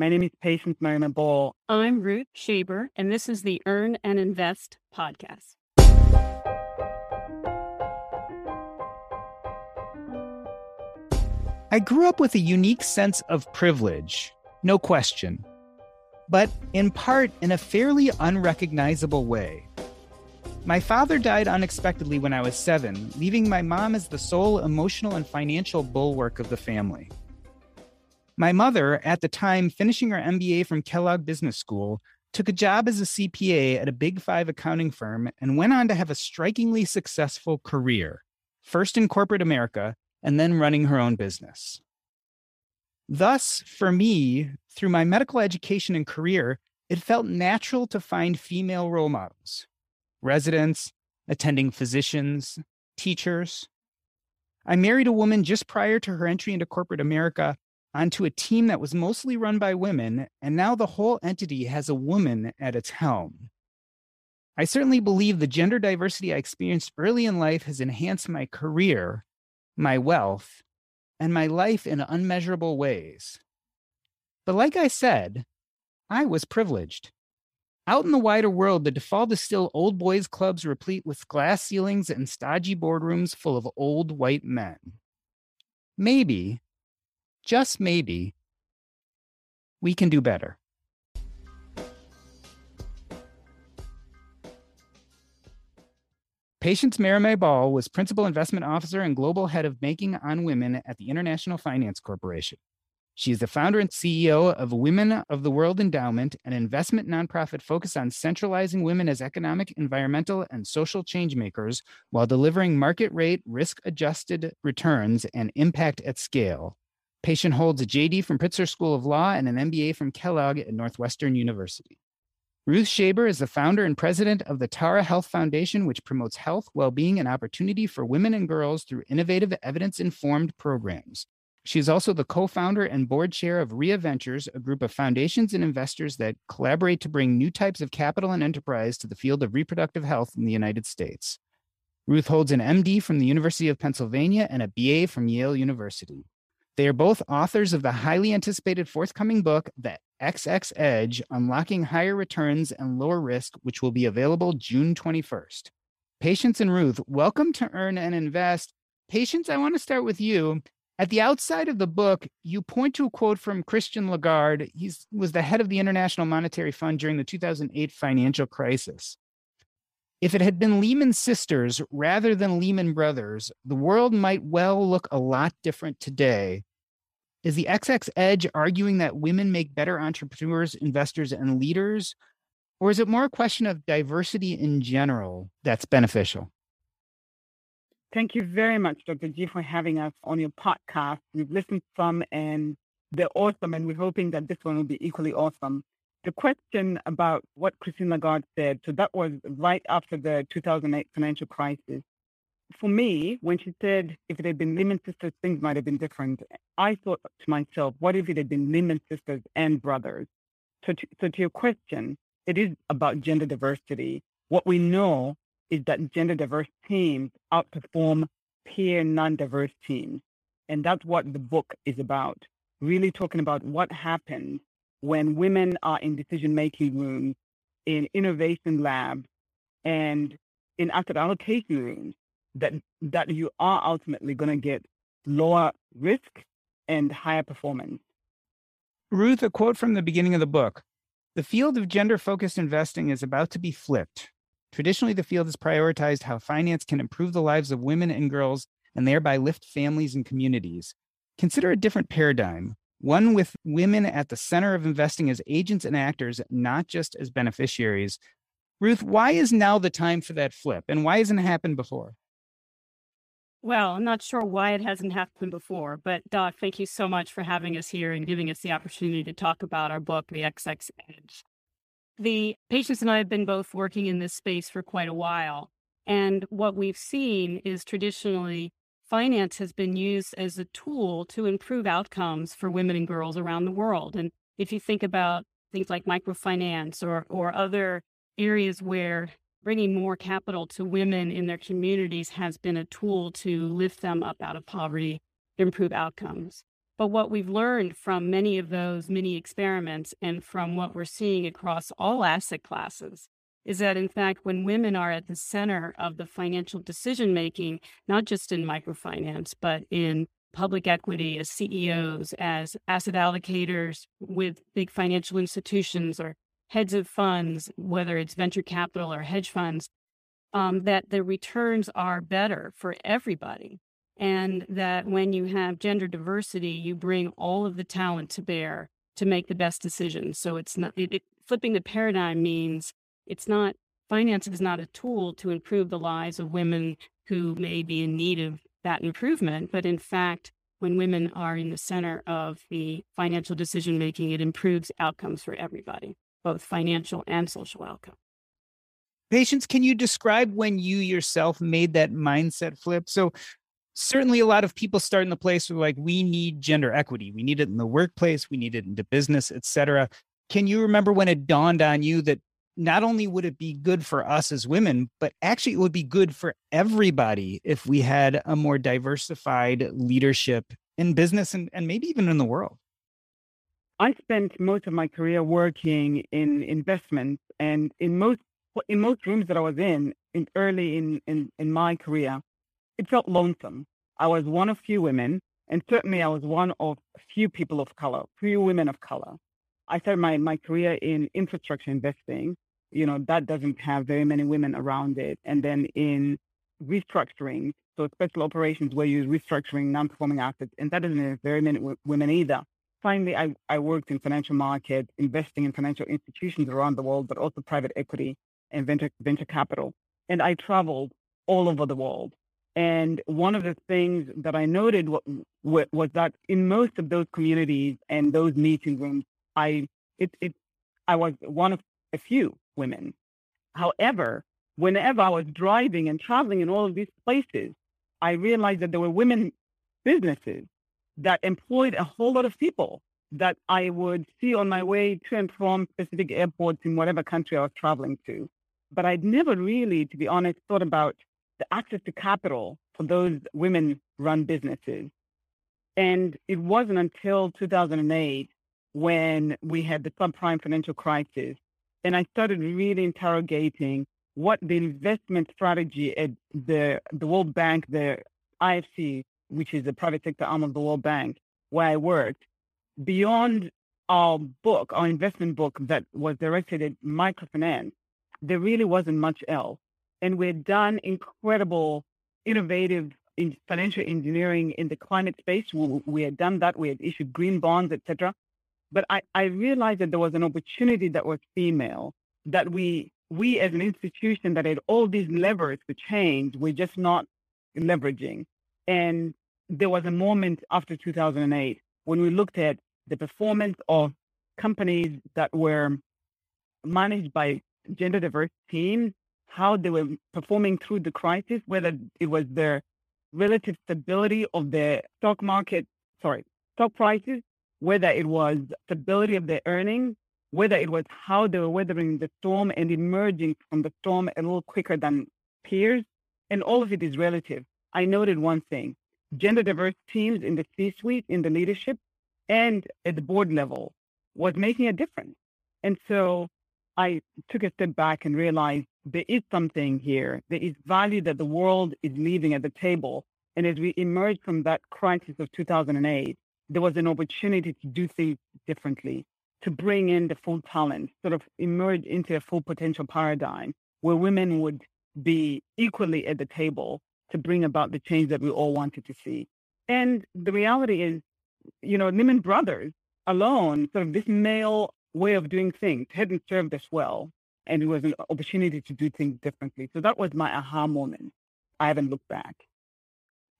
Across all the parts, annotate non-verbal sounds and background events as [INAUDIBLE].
My name is Patience Marime Ball. I'm Ruth Shaber, and this is the Earn and Invest podcast. I grew up with a unique sense of privilege, no question, but in part in a fairly unrecognizable way. My father died unexpectedly when I was seven, leaving my mom as the sole emotional and financial bulwark of the family. My mother, at the time finishing her MBA from Kellogg Business School, took a job as a CPA at a Big Five accounting firm and went on to have a strikingly successful career, first in corporate America and then running her own business. Thus, for me, through my medical education and career, it felt natural to find female role models residents, attending physicians, teachers. I married a woman just prior to her entry into corporate America onto a team that was mostly run by women, and now the whole entity has a woman at its helm. I certainly believe the gender diversity I experienced early in life has enhanced my career, my wealth, and my life in unmeasurable ways. But like I said, I was privileged. Out in the wider world, the default is still old boys clubs replete with glass ceilings and stodgy boardrooms full of old white men. Maybe, just maybe, we can do better. Patience Marime Ball was Principal Investment Officer and Global Head of Banking on Women at the International Finance Corporation. She is the founder and CEO of Women of the World Endowment, an investment nonprofit focused on centralizing women as economic, environmental, and social change makers while delivering market rate, risk adjusted returns and impact at scale. Patience holds a JD from Pritzker School of Law and an MBA from Kellogg at Northwestern University. Ruth Shaber is the founder and president of the Tara Health Foundation, which promotes health, well being, and opportunity for women and girls through innovative, evidence informed programs. She is also the co founder and board chair of Rhia Ventures, a group of foundations and investors that collaborate to bring new types of capital and enterprise to the field of reproductive health in the United States. Ruth holds an MD from the University of Pennsylvania and a BA from Yale University. They are both authors of the highly anticipated forthcoming book, The XX Edge Unlocking Higher Returns and Lower Risk, which will be available June 21st. Patience and Ruth, welcome to Earn and Invest. Patience, I want to start with you. At the outside of the book, you point to a quote from Christine Lagarde. He was the head of the International Monetary Fund during the 2008 financial crisis. If it had been Lehman Sisters rather than Lehman Brothers, the world might well look a lot different today is the XX Edge arguing that women make better entrepreneurs, investors, and leaders? Or is it more a question of diversity in general that's beneficial? Thank you very much, Dr. G, for having us on your podcast. We've listened some and they're awesome, and we're hoping that this one will be equally awesome. The question about what Christine Lagarde said, so that was right after the 2008 financial crisis for me, when she said if it had been Lehman Sisters, things might have been different, I thought to myself, what if it had been Lehman Sisters and brothers? So to, so to your question, it is about gender diversity. What we know is that gender diverse teams outperform peer non-diverse teams. And that's what the book is about, really talking about what happens when women are in decision-making rooms, in innovation labs, and in asset allocation rooms that that you are ultimately going to get lower risk and higher performance. Ruth, a quote from the beginning of the book The field of gender focused investing is about to be flipped. Traditionally, the field has prioritized how finance can improve the lives of women and girls and thereby lift families and communities. Consider a different paradigm, one with women at the center of investing as agents and actors, not just as beneficiaries. Ruth, why is now the time for that flip and why hasn't it happened before? Well, I'm not sure why it hasn't happened before, but Doc, thank you so much for having us here and giving us the opportunity to talk about our book, The XX Edge. The Patience and I have been both working in this space for quite a while. And what we've seen is traditionally finance has been used as a tool to improve outcomes for women and girls around the world. And if you think about things like microfinance or, or other areas where bringing more capital to women in their communities has been a tool to lift them up out of poverty, improve outcomes. But what we've learned from many of those mini experiments and from what we're seeing across all asset classes is that, in fact, when women are at the center of the financial decision making, not just in microfinance, but in public equity as CEOs, as asset allocators with big financial institutions or heads of funds, whether it's venture capital or hedge funds, um, that the returns are better for everybody. And that when you have gender diversity, you bring all of the talent to bear to make the best decisions. So it's not it, it, flipping the paradigm means it's not finance is not a tool to improve the lives of women who may be in need of that improvement, but in fact, when women are in the center of the financial decision making, it improves outcomes for everybody both financial and social outcome. Patience, can you describe when you yourself made that mindset flip? So, certainly a lot of people start in the place where like we need gender equity we need it in the workplace we need it into business etc can you remember when it dawned on you that not only would it be good for us as women but actually it would be good for everybody if we had a more diversified leadership in business and, and maybe even in the world I spent most of my career working in investments, and in most in most rooms that I was in, in early in, in, in my career, it felt lonesome. I was one of few women, and certainly I was one of few people of color, few women of color. I started my, my career in infrastructure investing. You know, that doesn't have very many women around it. And then in restructuring, so special operations where you're restructuring non-performing assets, and that doesn't have very many w- women either finally, I, I worked in financial markets, investing in financial institutions around the world, but also private equity and venture, venture capital. And I traveled all over the world. And one of the things that I noted was, was that in most of those communities and those meeting rooms, I it, it I was one of a few women. However, whenever I was driving and traveling in all of these places, I realized that there were women businesses that employed a whole lot of people that I would see on my way to and from specific airports in whatever country I was traveling to. But I'd never really, to be honest, thought about the access to capital for those women run businesses. And it wasn't until 2008 when we had the subprime financial crisis. And I started really interrogating what the investment strategy at the, the World Bank, the IFC, which is the private sector arm of the World Bank, where I worked, beyond our book, our investment book that was directed at microfinance, there really wasn't much else. And we had done incredible, innovative in financial engineering in the climate space. We, we had done that. We had issued green bonds, etc. But I, I realized that there was an opportunity that was female that we we as an institution that had all these levers to change, we're just not leveraging. And there was a moment after 2008 when we looked at the performance of companies that were managed by gender diverse teams, how they were performing through the crisis, whether it was the relative stability of the stock market, sorry, stock prices, whether it was stability of their earnings, whether it was how they were weathering the storm and emerging from the storm a little quicker than peers. And all of it is relative. I noted one thing gender diverse teams in the C suite, in the leadership, and at the board level was making a difference. And so I took a step back and realized there is something here. There is value that the world is leaving at the table And as we emerged from that crisis of 2008, there was an opportunity to do things differently, to bring in the full talent, sort of emerge into a full potential paradigm where women would be equally at the table to bring about the change that we all wanted to see. And the reality is, you know, Lehman Brothers alone, sort of this male way of doing things hadn't served us well. And it was an opportunity to do things differently. So that was my aha moment. I haven't looked back.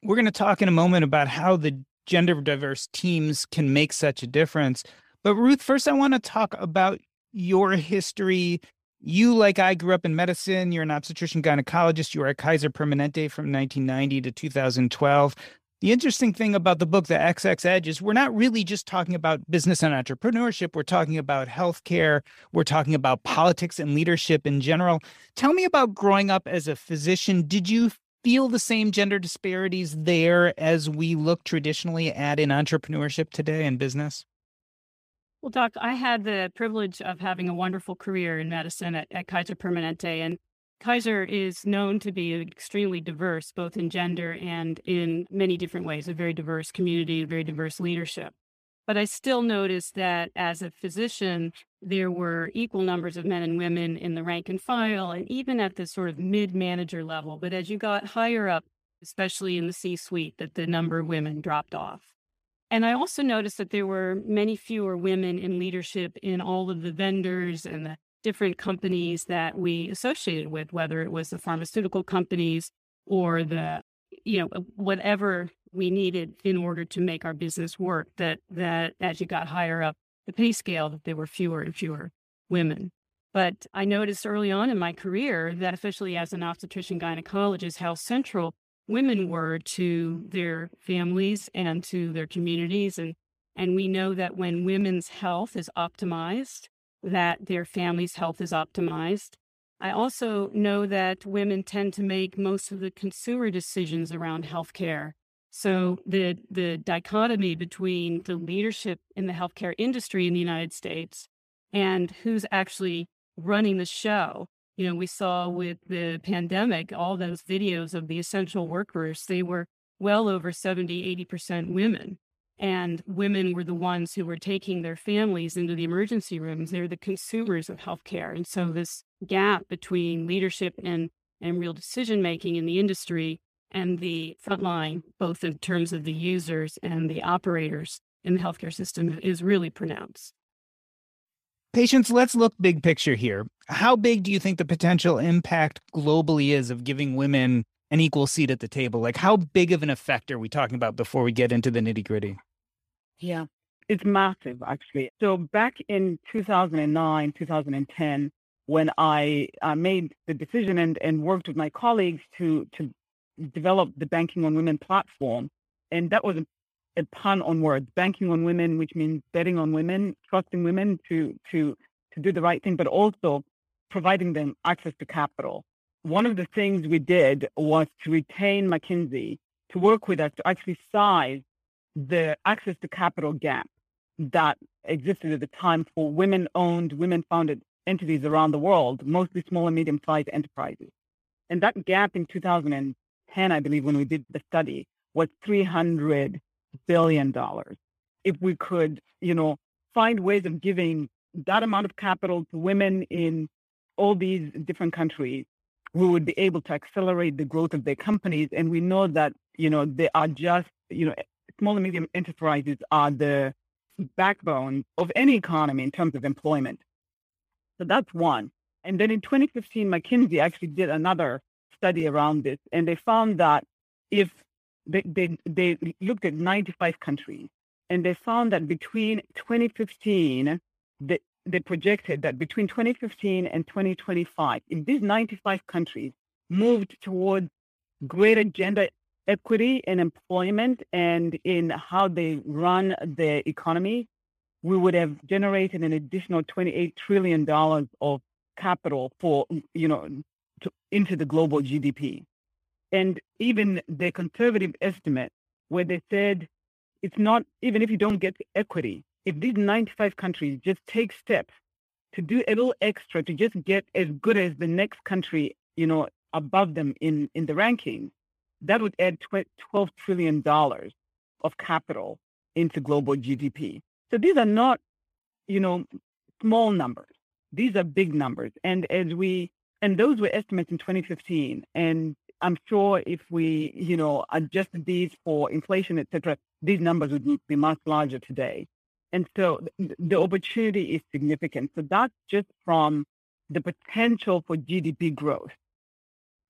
We're going to talk in a moment about how the gender diverse teams can make such a difference. But Ruth, first, I want to talk about your history. You, like I, grew up in medicine. You're an obstetrician gynecologist. You were at Kaiser Permanente from 1990 to 2012. The interesting thing about the book, The XX Edge, is we're not really just talking about business and entrepreneurship. We're talking about healthcare. We're talking about politics and leadership in general. Tell me about growing up as a physician. Did you feel the same gender disparities there as we look traditionally at in entrepreneurship today in business? Well, Doc, I had the privilege of having a wonderful career in medicine at, at Kaiser Permanente. And Kaiser is known to be extremely diverse, both in gender and in many different ways, a very diverse community, very diverse leadership. But I still noticed that as a physician, there were equal numbers of men and women in the rank and file, and even at the sort of mid manager level. But as you got higher up, especially in the C suite, that the number of women dropped off. And I also noticed that there were many fewer women in leadership in all of the vendors and the different companies that we associated with, whether it was the pharmaceutical companies or the, you know, uh, whatever we needed in order to make our business work, that that as you got higher up the pay scale, that there were fewer and fewer women. But I noticed early on in my career that officially as an obstetrician gynecologist, how central women were to their families and to their communities. And, and we know that when women's health is optimized, that their family's health is optimized. I also know that women tend to make most of the consumer decisions around healthcare. So the the dichotomy between the leadership in the healthcare industry in the United States and who's actually running the show you know, we saw with the pandemic, all those videos of the essential workers, they were well over 70, 80% women. And women were the ones who were taking their families into the emergency rooms. They're the consumers of healthcare. And so this gap between leadership and, and real decision making in the industry and the frontline, both in terms of the users and the operators in the healthcare system, is really pronounced. Patience, let's look big picture here. How big do you think the potential impact globally is of giving women an equal seat at the table? Like, how big of an effect are we talking about before we get into the nitty gritty? Yeah, it's massive, actually. So, back in 2009, 2010, when I uh, made the decision and, and worked with my colleagues to, to develop the Banking on Women platform, and that was a a pun on words, banking on women, which means betting on women, trusting women to to to do the right thing, but also providing them access to capital. One of the things we did was to retain McKinsey to work with us to actually size the access to capital gap that existed at the time for women-owned, women-founded entities around the world, mostly small and medium-sized enterprises. And that gap in 2010, I believe, when we did the study, was 300 billion dollars. If we could, you know, find ways of giving that amount of capital to women in all these different countries, we would be able to accelerate the growth of their companies. And we know that, you know, they are just, you know, small and medium enterprises are the backbone of any economy in terms of employment. So that's one. And then in 2015, McKinsey actually did another study around this, and they found that if they, they, they looked at 95 countries and they found that between 2015, they, they projected that between 2015 and 2025, if these 95 countries moved towards greater gender equity in employment and in how they run their economy, we would have generated an additional $28 trillion of capital for, you know, to, into the global GDP and even the conservative estimate where they said it's not even if you don't get equity if these 95 countries just take steps to do a little extra to just get as good as the next country you know above them in in the ranking that would add $12 trillion of capital into global GDP. So these are not, you know, small numbers. These are big numbers. And as we, and those were estimates in 2015. And I'm sure if we, you know, adjusted these for inflation, et cetera, these numbers would be much larger today. And so the opportunity is significant. So that's just from the potential for GDP growth.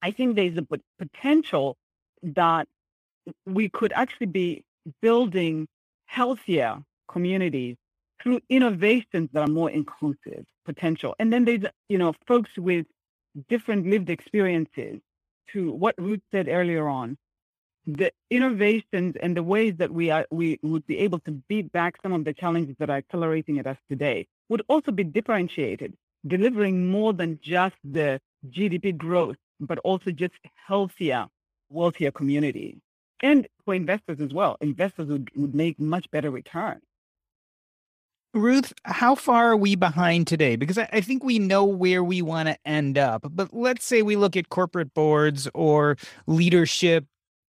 I think there's a potential that we could actually be building healthier communities through innovations that are more inclusive potential. And then there's, you know, folks with different lived experiences to what Ruth said earlier on, the innovations and the ways that we are we would be able to beat back some of the challenges that are accelerating at us today would also be differentiated, delivering more than just the GDP growth, but also just healthier, wealthier community. And for investors as well. Investors would, would make much better returns. Ruth, how far are we behind today? Because I, I think we know where we want to end up. But let's say we look at corporate boards or leadership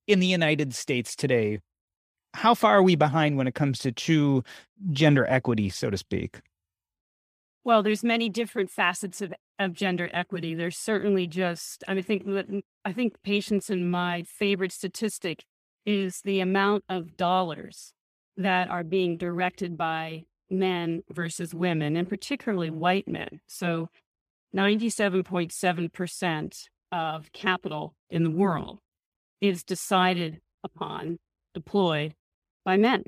in the United States today. How far are we behind when it comes to true gender equity, so to speak? Well, there's many different facets of, of gender equity. There's certainly just, I mean, think mm, I think Patience and my favorite statistic is the amount of dollars that are being directed by men versus women, and particularly white men. So 97.7% of capital in the world is decided upon, deployed by men.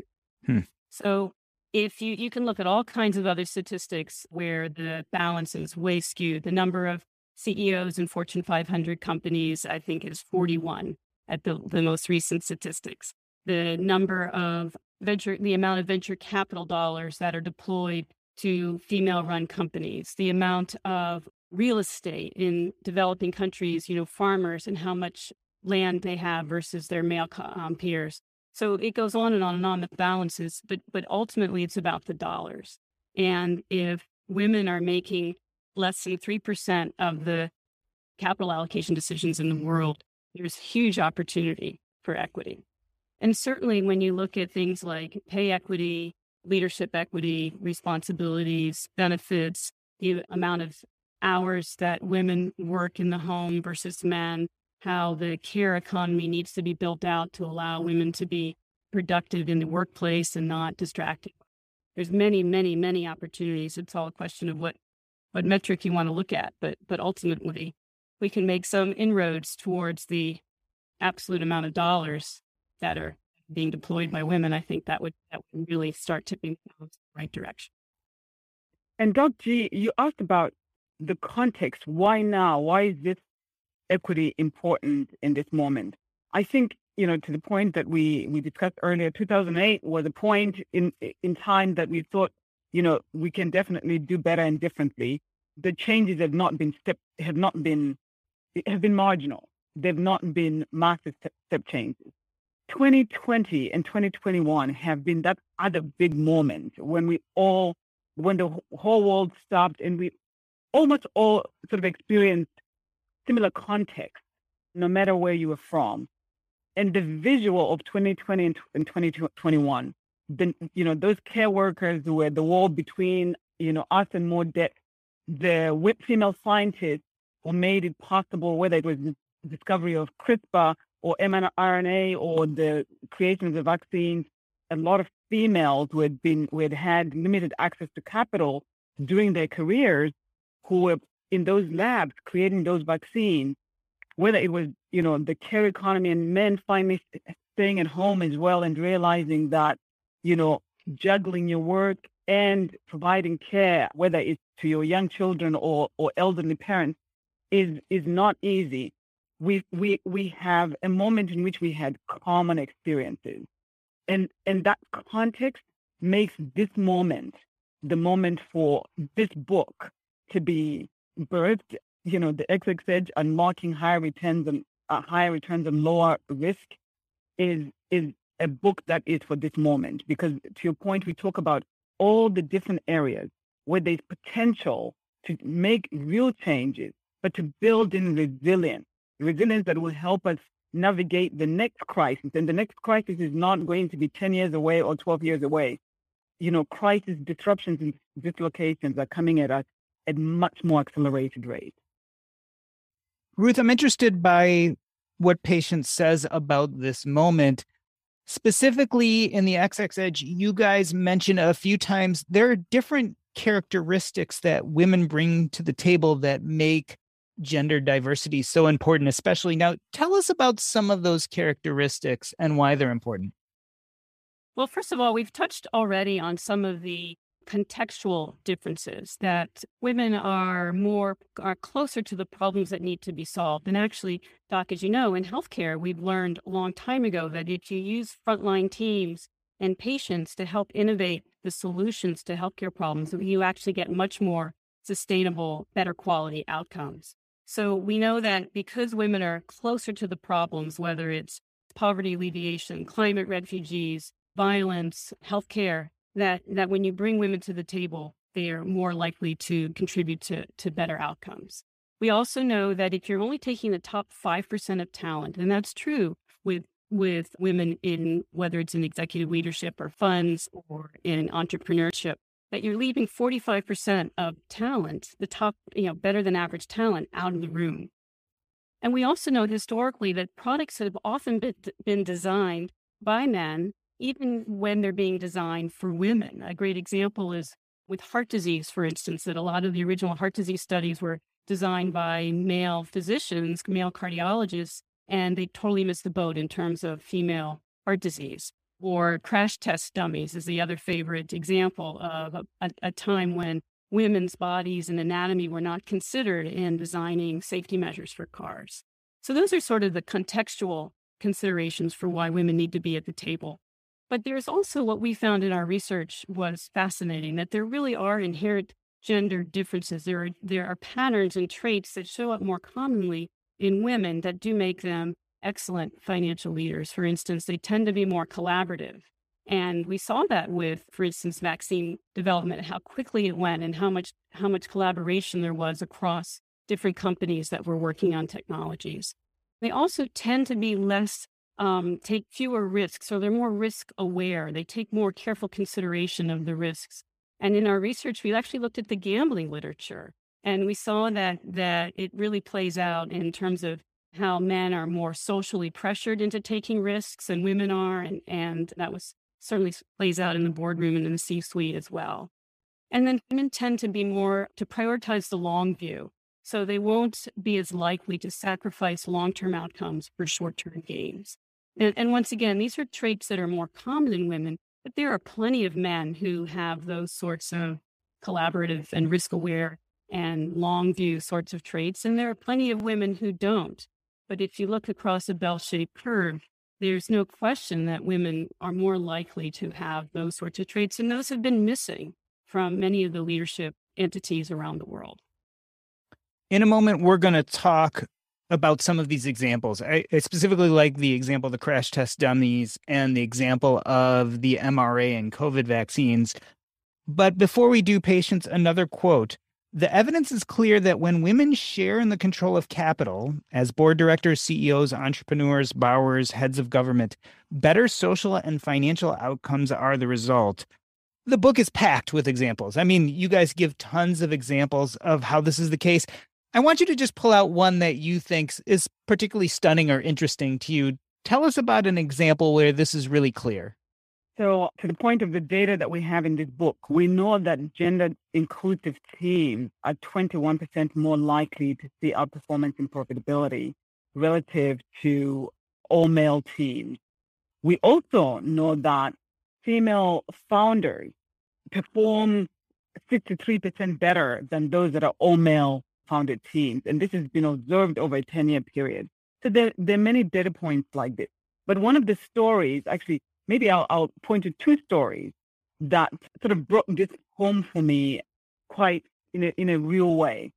Hmm. So if you, you can look at all kinds of other statistics where the balance is way skewed. The number of CEOs in Fortune 500 companies, I think, is 41 at the, the most recent statistics. The number of venture, the amount of venture capital dollars that are deployed to female run companies, the amount of real estate in developing countries, you know, farmers and how much land they have versus their male um, peers. So it goes on and on and on the balances, but but ultimately it's about the dollars. And if women are making less than three percent of the capital allocation decisions in the world, there's huge opportunity for equity. And certainly when you look at things like pay equity, leadership equity, responsibilities, benefits, the amount of hours that women work in the home versus men, how the care economy needs to be built out to allow women to be productive in the workplace and not distracted. There's many, many, many opportunities. It's all a question of what what metric you want to look at, but but ultimately we can make some inroads towards the absolute amount of dollars that are being deployed by women, I think that would that would really start tipping in the right direction. And Dr. G, you asked about the context. Why now? Why is this equity important in this moment? I think you know to the point that we we discussed earlier. 2008 was a point in in time that we thought you know we can definitely do better and differently. The changes have not been step have not been have been marginal. They've not been massive step changes. 2020 and 2021 have been that other big moment when we all, when the whole world stopped and we almost all sort of experienced similar context, no matter where you were from. And the visual of 2020 and 2021, the, you know, those care workers were the wall between, you know, us and more debt. The whip female scientists who made it possible, whether it was the discovery of CRISPR or mRNA or the creation of the vaccines, a lot of females who had been who had had limited access to capital during their careers, who were in those labs creating those vaccines, whether it was you know the care economy and men finally eh, staying at home as well and realizing that you know juggling your work and providing care, whether it's to your young children or or elderly parents, is is not easy. We we we have a moment in which we had common experiences. And and that context makes this moment the moment for this book to be birthed you know the xx edge unlocking higher returns and uh, higher returns and lower risk is is a book that is for this moment because to your point we talk about all the different areas where there's potential to make real changes but to build in resilience resilience that will help us navigate the next crisis. And the next crisis is not going to be 10 years away or 12 years away. You know, crisis disruptions and dislocations are coming at us at much more accelerated rates. Ruth, I'm interested by what Patience says about this moment. Specifically in the XX Edge, you guys mention a few times there are different characteristics that women bring to the table that make gender diversity so important, especially now. Tell us about some of those characteristics and why they're important. Well, first of all, we've touched already on some of the contextual differences that women are more are closer to the problems that need to be solved. And actually doc as you know in healthcare we've learned a long time ago that if you use frontline teams and patients to help innovate the solutions to healthcare problems you actually get much more sustainable better quality outcomes. So we know that because women are closer to the problems whether it's poverty alleviation climate refugees violence healthcare that that when you bring women to the table, they are more likely to contribute to, to better outcomes. We also know that if you're only taking the top 5% of talent, and that's true with with women in whether it's in executive leadership or funds or in entrepreneurship, that you're leaving 45% of talent, the top, you know, better than average talent out of the room. And we also know historically that products have often been, been designed by men even when they're being designed for women. A great example is with heart disease, for instance, that a lot of the original heart disease studies were designed by male physicians, male cardiologists, and they totally missed the boat in terms of female heart disease. Or crash test dummies is the other favorite example of a, a, a time when women's bodies and anatomy were not considered in designing safety measures for cars. So, those are sort of the contextual considerations for why women need to be at the table. But there's also what we found in our research was fascinating that there really are inherent gender differences. There are there are patterns and traits that show up more commonly in women that do make them excellent financial leaders. For instance, they tend to be more collaborative. And we saw that with, for instance, vaccine development, how quickly it went and how much how much collaboration there was across different companies that were working on technologies. They also tend to be less um, take fewer risks, so they're more risk aware. They take more careful consideration of the risks. And in our research, we actually looked at the gambling literature, and we saw that that it really plays out in terms of how men are more socially pressured into taking risks and women are, and and that was certainly plays out in the boardroom and in the C-suite as well. And then women tend to be more to prioritize the long view. So they won't be as likely to sacrifice long term outcomes for short term gains. And, and once again, these are traits that are more common in women, but there are plenty of men who have those sorts of collaborative and risk aware and long view sorts of traits. And there are plenty of women who don't. But if you look across a bell shaped curve, there's no question that women are more likely to have those sorts of traits. And those have been missing from many of the leadership entities around the world. In a moment, we're going to talk about some of these examples. I, I, specifically like the example of the crash test dummies and the example of the mRNA and COVID vaccines. But before we do Patience, another quote. The evidence is clear that when women share in the control of capital, as board directors, CEOs, entrepreneurs, borrowers, heads of government, better social and financial outcomes are the result. The book is packed with examples. I mean, you guys give tons of examples of how this is the case. I want you to just pull out one that you think is particularly stunning or interesting to you. Tell us about an example where this is really clear. So, to the point of the data that we have in this book, we know that gender inclusive teams are 21% more likely to see outperformance in profitability relative to all male teams. We also know that female founders perform 63% better than those that are all male founded teams. And this has been observed over a 10 year period. So there, there are many data points like this. But one of the stories, actually, maybe I'll, I'll point to two stories that sort of brought this home for me quite in a, in a real way.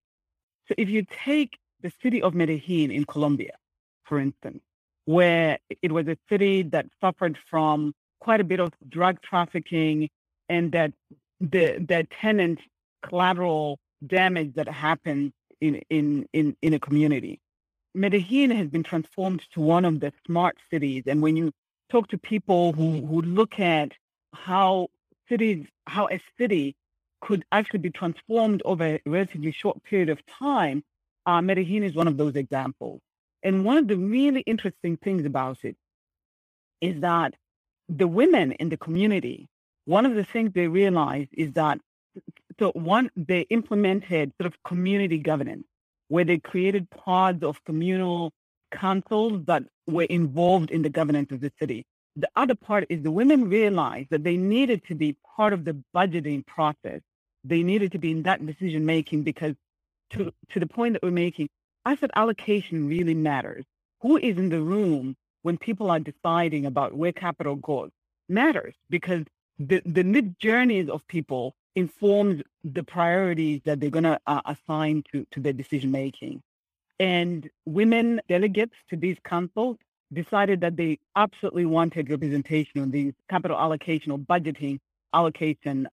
So if you take the city of Medellin in Colombia, for instance, where it was a city that suffered from quite a bit of drug trafficking and that the, the tenant collateral damage that happened in, in, in, in a community. Medellin has been transformed to one of the smart cities. And when you talk to people who, who look at how cities, how a city could actually be transformed over a relatively short period of time, uh, Medellin is one of those examples. And one of the really interesting things about it is that the women in the community, one of the things they realized is that so one they implemented sort of community governance where they created pods of communal councils that were involved in the governance of the city. The other part is the women realized that they needed to be part of the budgeting process. They needed to be in that decision making because to, to the point that we're making, asset allocation really matters. Who is in the room when people are deciding about where capital goes matters because the, the mid journeys of people informs the priorities that they're going to uh, assign to, to their decision making. And women delegates to these councils decided that they absolutely wanted representation on these capital allocation or budgeting allocation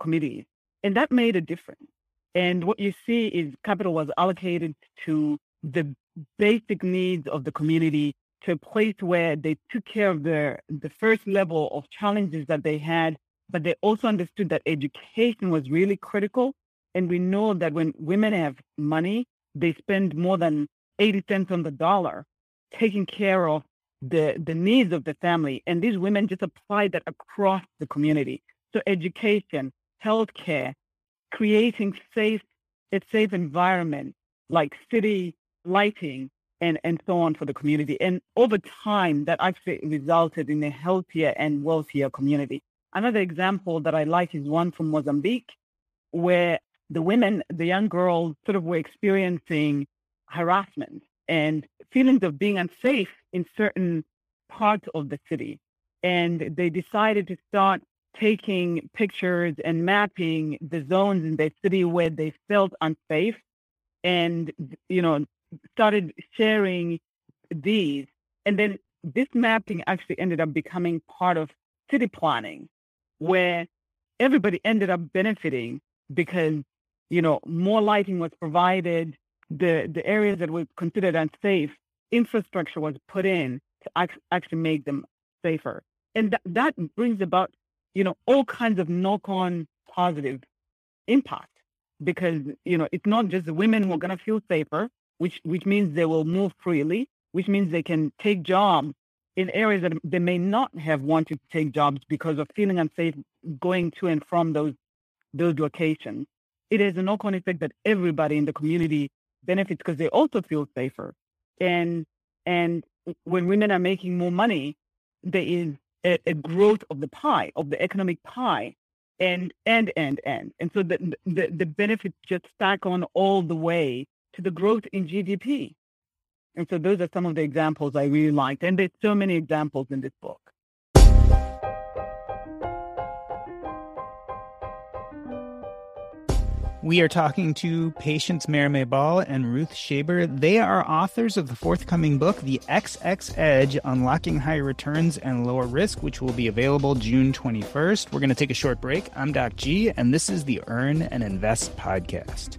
committees. And that made a difference. And what you see is capital was allocated to the basic needs of the community to a place where they took care of the, the first level of challenges that they had but they also understood that education was really critical. And we know that when women have money, they spend more than 80 cents on the dollar taking care of the, the needs of the family. And these women just applied that across the community. So education, healthcare, creating safe, a safe environment like city lighting and, and so on for the community. And over time, that actually resulted in a healthier and wealthier community. Another example that I like is one from Mozambique, where the women, the young girls, sort of were experiencing harassment and feelings of being unsafe in certain parts of the city. And they decided to start taking pictures and mapping the zones in their city where they felt unsafe and, you know, started sharing these. And then this mapping actually ended up becoming part of city planning where everybody ended up benefiting because you know more lighting was provided the the areas that were considered unsafe infrastructure was put in to act, actually make them safer. And th- that brings about you know all kinds of knock-on positive impact because you know it's not just the women who are going to feel safer which which means they will move freely which means they can take jobs in areas that they may not have wanted to take jobs because of feeling unsafe going to and from those those locations. It is a knock-on effect that everybody in the community benefits because they also feel safer. And and when women are making more money, there is a, a growth of the pie, of the economic pie, and and and and and so the, the the benefits just stack on all the way to the growth in GDP. And so those are some of the examples I really liked. And there's so many examples in this book. We are talking to Patience Marime-Ball and Ruth Shaber. They are authors of the forthcoming book, The XX Edge Unlocking Higher Returns and Lower Risk, which will be available June 21st. We're going to take a short break. I'm Doc G, and this is the Earn and Invest podcast.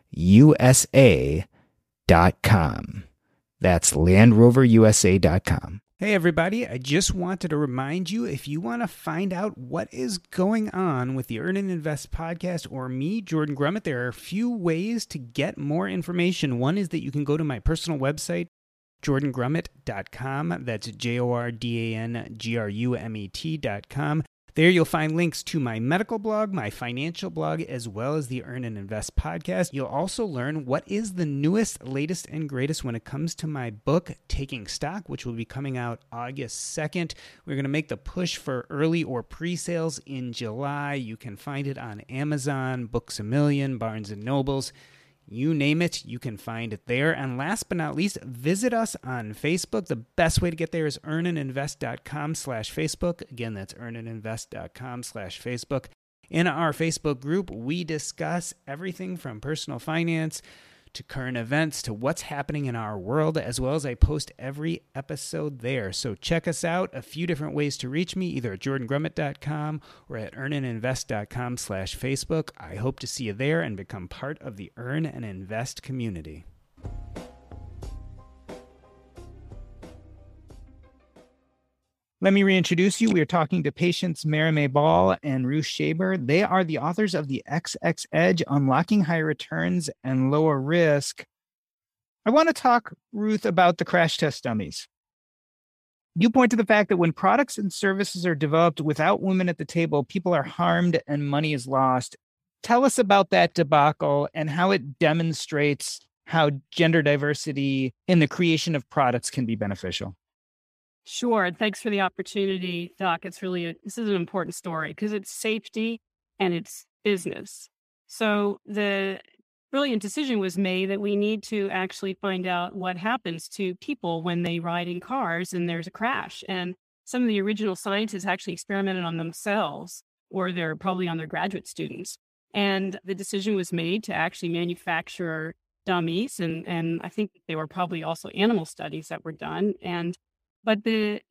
USA.com. That's LandRoverUSA.com. Hey, everybody. I just wanted to remind you if you want to find out what is going on with the Earn and Invest podcast or me, Jordan Grumet, there are a few ways to get more information. One is that you can go to my personal website, jordangrumet.com. That's J O R D A N G R U M E T.com. There you'll find links to my medical blog, my financial blog, as well as the Earn and Invest podcast. You'll also learn what is the newest, latest, and greatest when it comes to my book, Taking Stock, which will be coming out August 2nd. We're going to make the push for early or pre sales in July. You can find it on Amazon, Books a Million, Barnes and Nobles. You name it, you can find it there. And last but not least, visit us on Facebook. The best way to get there is earnandinvest.com slash Facebook. Again, that's earnandinvest.com slash Facebook. In our Facebook group, we discuss everything from personal finance to current events to what's happening in our world, as well as I post every episode there. So check us out. A few different ways to reach me, either at jordangrumet.com or at earnandinvest.com slash Facebook. I hope to see you there and become part of the Earn and Invest community. Let me reintroduce you. We are talking to Patience Marime-Ball and Ruth Shaber. They are the authors of the XX Edge Unlocking High Returns and Lower Risk. I want to talk, Ruth, about the crash test dummies. You point to the fact that when products and services are developed without women at the table, people are harmed and money is lost. Tell us about that debacle and how it demonstrates how gender diversity in the creation of products can be beneficial. Sure. Thanks for the opportunity, Doc. It's really a, this is an important story because it's safety and it's business. So the brilliant decision was made that we need to actually find out what happens to people when they ride in cars and there's a crash. And some of the original scientists actually experimented on themselves, or they're probably on their graduate students. And the decision was made to actually manufacture dummies. And, and I think they were probably also animal studies that were done. And but the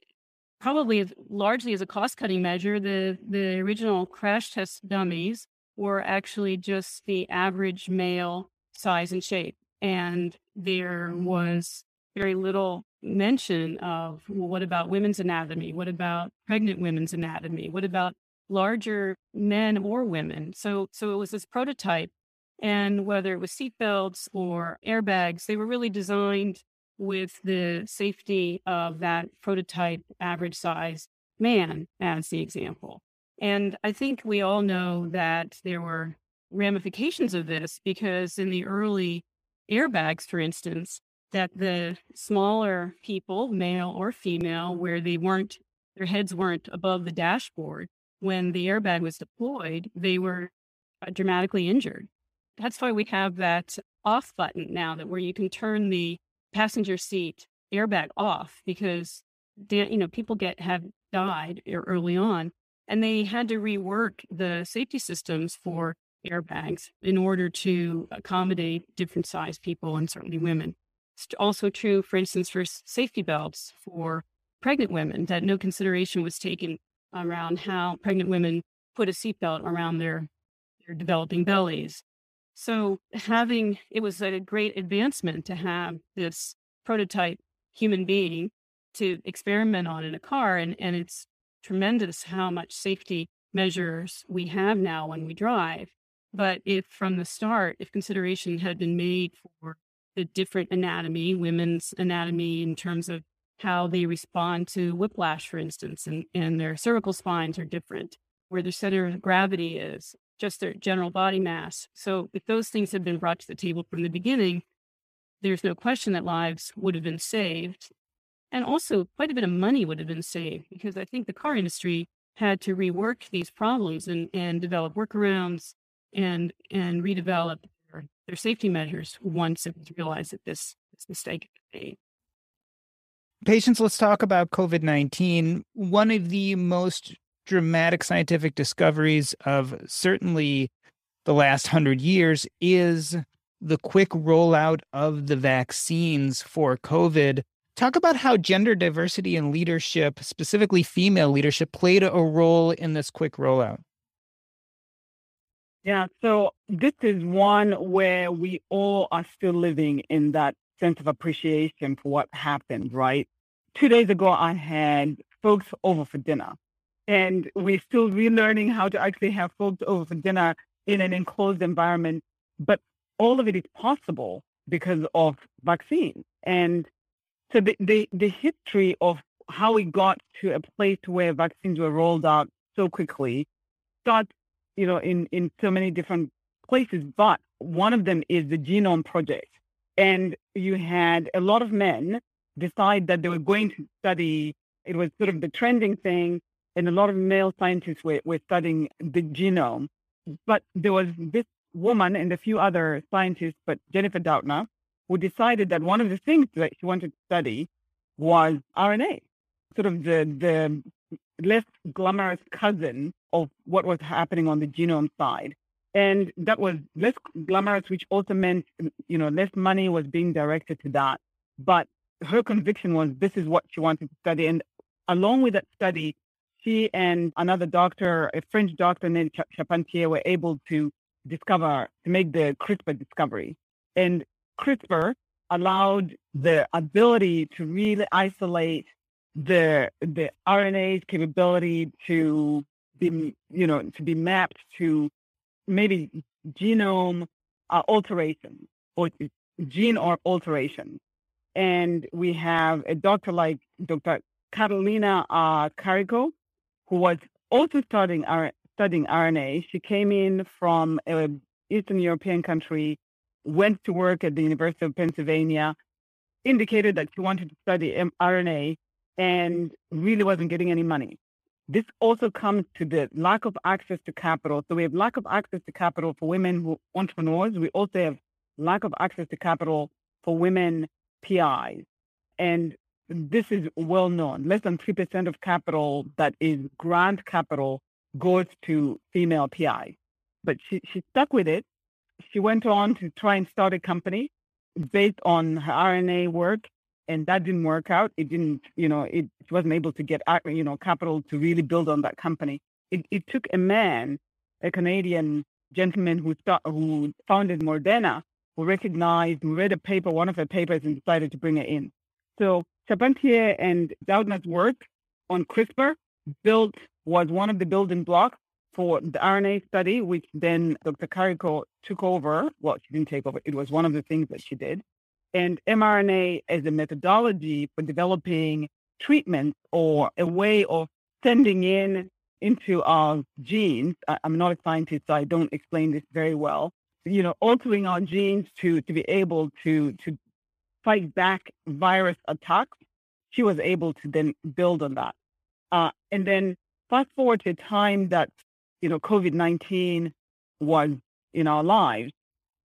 probably largely as a cost cutting measure, the the original crash test dummies were actually just the average male size and shape, and there was very little mention of well, what about women's anatomy? What about pregnant women's anatomy? What about larger men or women? So so it was this prototype, and whether it was seatbelts or airbags, they were really designed with the safety of that prototype average size man as the example. And I think we all know that there were ramifications of this because in the early airbags, for instance, that the smaller people, male or female, where they weren't, their heads weren't above the dashboard, when the airbag was deployed, they were uh, dramatically injured. That's why we have that off button now that where you can turn the passenger seat airbag off because you know people get have died early on and they had to rework the safety systems for airbags in order to accommodate different size people and certainly women. It's also true for instance for safety belts for pregnant women that no consideration was taken around how pregnant women put a seatbelt around their their developing bellies so having it was a great advancement to have this prototype human being to experiment on in a car. And, and it's tremendous how much safety measures we have now when we drive. But if from the start, if consideration had been made for the different anatomy, women's anatomy in terms of how they respond to whiplash, for instance, and, and their cervical spines are different, where their center of gravity is, just their general body mass. So if those things had been brought to the table from the beginning, there's no question that lives would have been saved. And also quite a bit of money would have been saved because I think the car industry had to rework these problems and, and develop workarounds and and redevelop their, their safety measures once it was realized that this, this mistake had been made. Patience, let's talk about COVID 19. One of the most dramatic scientific discoveries of certainly the last hundred years is the quick rollout of the vaccines for COVID. Talk about how gender diversity and leadership, specifically female leadership, played a role in this quick rollout. Yeah, so this is one where we all are still living in that sense of appreciation for what happened, right? two days ago, I had folks over for dinner, and we're still relearning how to actually have folks over for dinner in an enclosed environment. But all of it is possible because of vaccines. And so the, the, the history of how we got to a place where vaccines were rolled out so quickly starts, you know, in, in so many different places. But one of them is the Genome Project. And you had a lot of men decide that they were going to study, it was sort of the trending thing, and a lot of male scientists were, were studying the genome. But there was this woman and a few other scientists, but Jennifer Doudna, who decided that one of the things that she wanted to study was RNA, sort of the, the less glamorous cousin of what was happening on the genome side. And that was less glamorous, which also meant, you know, less money was being directed to that. But her conviction was this is what she wanted to study. And along with that study, she and another doctor, a French doctor named Charpentier, were able to discover, to make the CRISPR discovery. And CRISPR allowed the ability to really isolate the the RNA's capability to be, you know, to be mapped to maybe genome uh, alteration or gene or alteration. And we have a doctor like Dr. Catalina uh, Karikó, who was also studying, studying RNA. She came in from an Eastern European country, went to work at the University of Pennsylvania, indicated that she wanted to study RNA, and really wasn't getting any money. This also comes to the lack of access to capital. So we have lack of access to capital for women who entrepreneurs. We also have lack of access to capital for women PIs. And this is well known. Less than 3% of capital that is grant capital goes to female PI. But she, she stuck with it. She went on to try and start a company based on her RNA work, and that didn't work out. It didn't, you know, it she wasn't able to get, uh, you know, capital to really build on that company. It, it took a man, a Canadian gentleman who start, who founded Moderna, who recognized, who read a paper, one of her papers, and decided to bring it in. So Charpentier and Doudna's work on CRISPR built was one of the building blocks for the RNA study, which then Dr. Karikó took over. Well, she didn't take over. It was one of the things that she did. And mRNA as a methodology for developing treatments or a way of sending in into our genes. I, am not a scientist, so I don't explain this very well you know, altering our genes to to be able to to fight back virus attacks, she was able to then build on that. Uh, and then fast forward to a time that you know COVID nineteen was in our lives,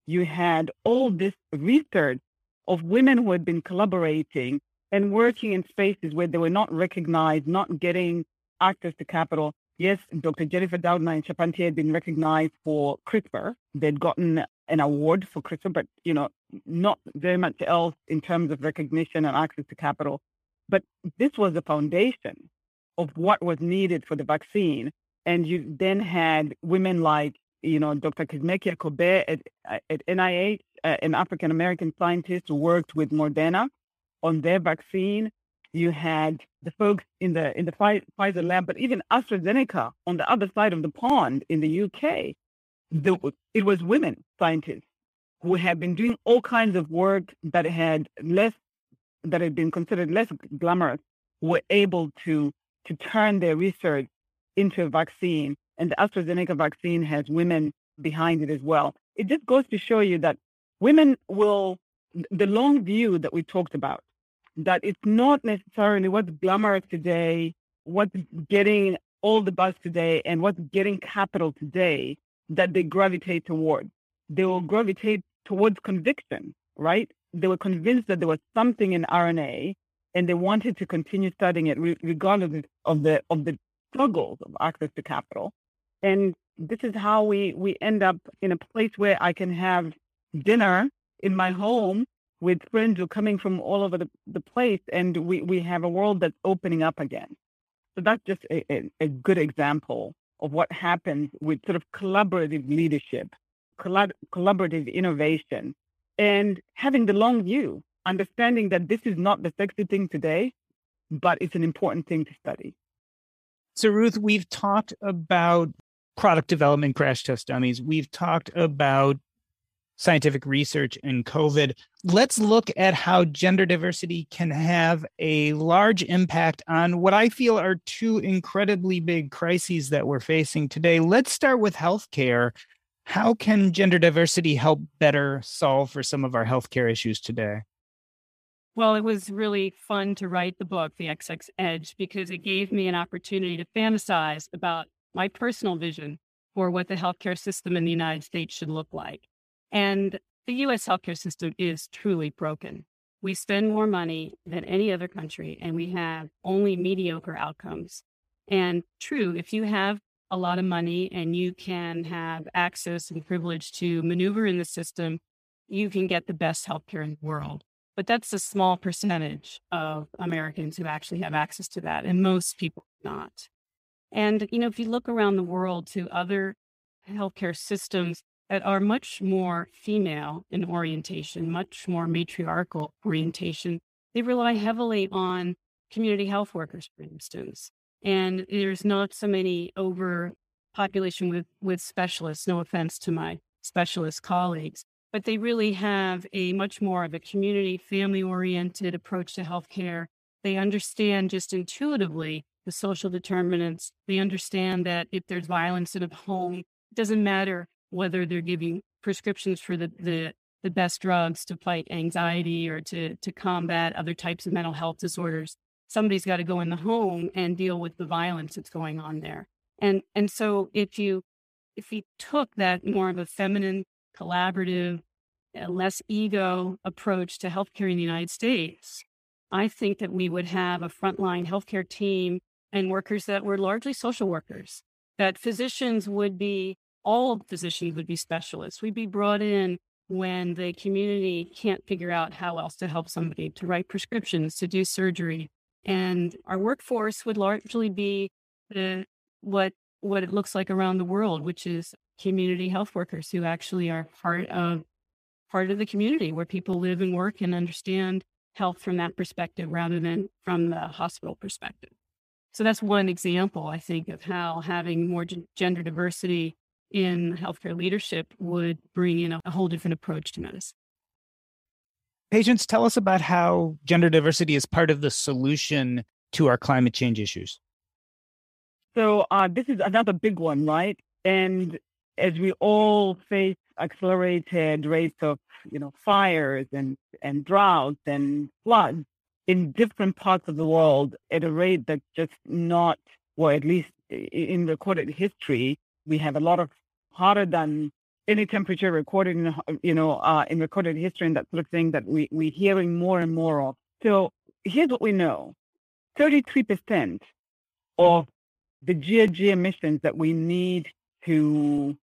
you had all this research of women who had been collaborating and working in spaces where they were not recognized, not getting access to capital, Yes, Dr. Jennifer Doudna and Charpentier had been recognized for CRISPR. They'd gotten an award for CRISPR, but you know, not very much else in terms of recognition and access to capital. But this was the foundation of what was needed for the vaccine. And you then had women like, you know, Dr. Kizzmekia Corbett at, at NIH, uh, an African American scientist who worked with Moderna on their vaccine you had the folks in the in the Pfizer lab, but even AstraZeneca on the other side of the pond in the UK, the, it was women scientists who had been doing all kinds of work that had less that had been considered less glamorous were able to to turn their research into a vaccine and the AstraZeneca vaccine has women behind it as well. It just goes to show you that women will the long view that we talked about that it's not necessarily what's glamorous today, what's getting all the buzz today, and what's getting capital today that they gravitate towards. They will gravitate towards conviction, right? They were convinced that there was something in RNA, and they wanted to continue studying it regardless of the of the struggles of access to capital. And this is how we we end up in a place where I can have dinner in my home with friends who are coming from all over the, the place, and we, we have a world that's opening up again. So that's just a, a, a good example of what happens with sort of collaborative leadership, collab- collaborative innovation, and having the long view, understanding that this is not the sexy thing today, but it's an important thing to study. So, Ruth, we've talked about product development crash test dummies. We've talked about scientific research in COVID. Let's look at how gender diversity can have a large impact on what I feel are two incredibly big crises that we're facing today. Let's start with healthcare. How can gender diversity help better solve for some of our healthcare issues today? Well, it was really fun to write the book, The XX Edge, because it gave me an opportunity to fantasize about my personal vision for what the healthcare system in the United States should look like. And the US healthcare system is truly broken. We spend more money than any other country, and we have only mediocre outcomes. And true, if you have a lot of money and you can have access and privilege to maneuver in the system, you can get the best healthcare in the world. But that's a small percentage of Americans who actually have access to that, and most people not. And, you know, if you look around the world to other healthcare systems that are much more female in orientation, much more matriarchal orientation, they rely heavily on community health workers, for instance. And there's not so many overpopulation with, with specialists, no offense to my specialist colleagues, but they really have a much more of a community, family oriented approach to healthcare. They understand just intuitively the social determinants. They understand that if there's violence in a home, it doesn't matter whether they're giving prescriptions for the, the, the best drugs to fight anxiety or to, to combat other types of mental health disorders. Somebody's got to go in the home and deal with the violence that's going on there. And and so if you if you took that more of a feminine, collaborative, a less ego approach to healthcare in the United States, I think that we would have a frontline healthcare team and workers that were largely social workers, that physicians would be, all physicians would be specialists. We'd be brought in when the community can't figure out how else to help somebody, to write prescriptions, to do surgery. And our workforce would largely be the, what, what it looks like around the world, which is community health workers who actually are part of part of the community where people live and work and understand health from that perspective rather than from the hospital perspective. So that's one example, I think, of how having more gender diversity in healthcare leadership would bring in a, a whole different approach to medicine. Patience, tell us about how gender diversity is part of the solution to our climate change issues. So uh, this is another big one, right? And as we all face accelerated rates of, you know, fires and, and droughts and floods in different parts of the world at a rate that's just not, well, at least in recorded history, we have a lot of hotter than any temperature recorded in, you know, uh, in recorded history and that sort of thing that we, we're hearing more and more of. So here's what we know. 33% of the GHG emissions that we need to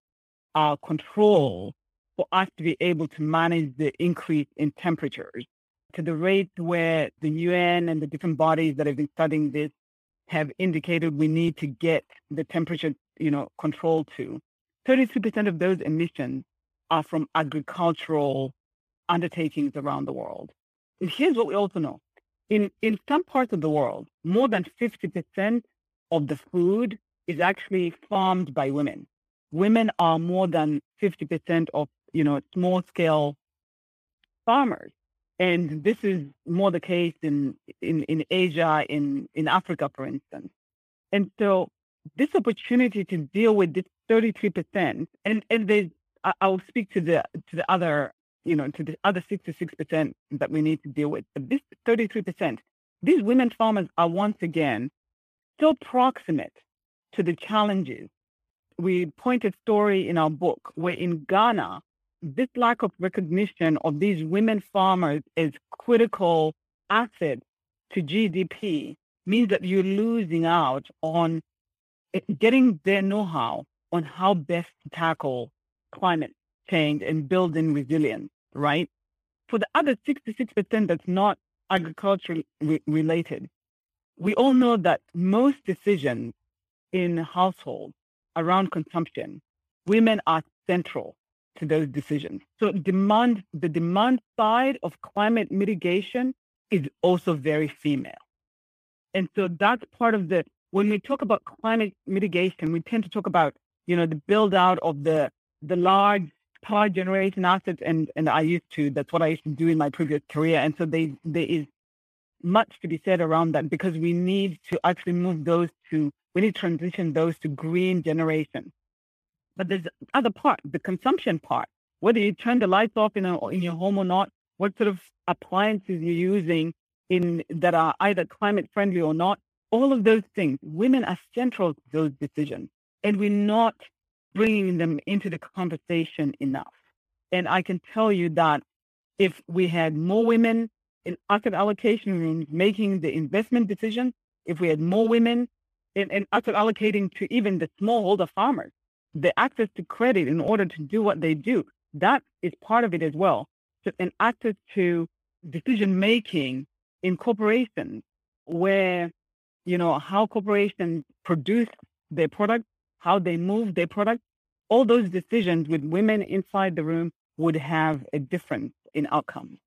uh, control for us to be able to manage the increase in temperatures to the rate where the UN and the different bodies that have been studying this have indicated we need to get the temperature, you know, controlled to. 33% of those emissions are from agricultural undertakings around the world. And here's what we also know. In, in some parts of the world, more than 50% of the food is actually farmed by women women are more than 50% of, you know, small scale farmers. And this is more the case in, in, in Asia, in, in Africa, for instance. And so this opportunity to deal with this 33%, and, and there's, I, will speak to the, to the other, you know, to the other 66% that we need to deal with. But this 33%, these women farmers are once again so proximate to the challenges we point a story in our book where in Ghana, this lack of recognition of these women farmers as critical asset to GDP means that you're losing out on eh, getting their know-how on how best to tackle climate change and building resilience, right? For the other 66% that's not agriculture re- related, we all know that most decisions in households around consumption, women are central to those decisions. So demand, the demand side of climate mitigation is also very female. And so that's part of the, when we talk about climate mitigation, we tend to talk about, you know, the build out of the, the large power generation assets. And, and I used to, that's what I used to do in my previous career. And so they, there is much to be said around that because we need to actually move those to, we need to transition those to green generation. But there's other part, the consumption part. Whether you turn the lights off in, a, in your home or not, what sort of appliances you're using in that are either climate friendly or not, all of those things, women are central to those decisions, and we're not bringing them into the conversation enough. And I can tell you that if we had more women in asset allocation rooms making the investment decision, if we had more women in, in asset allocating to even the smallholder farmers, the access to credit in order to do what they do, that is part of it as well. So, and access to decision making in corporations where, you know, how corporations produce their product, how they move their product, all those decisions with women inside the room would have a difference in outcome.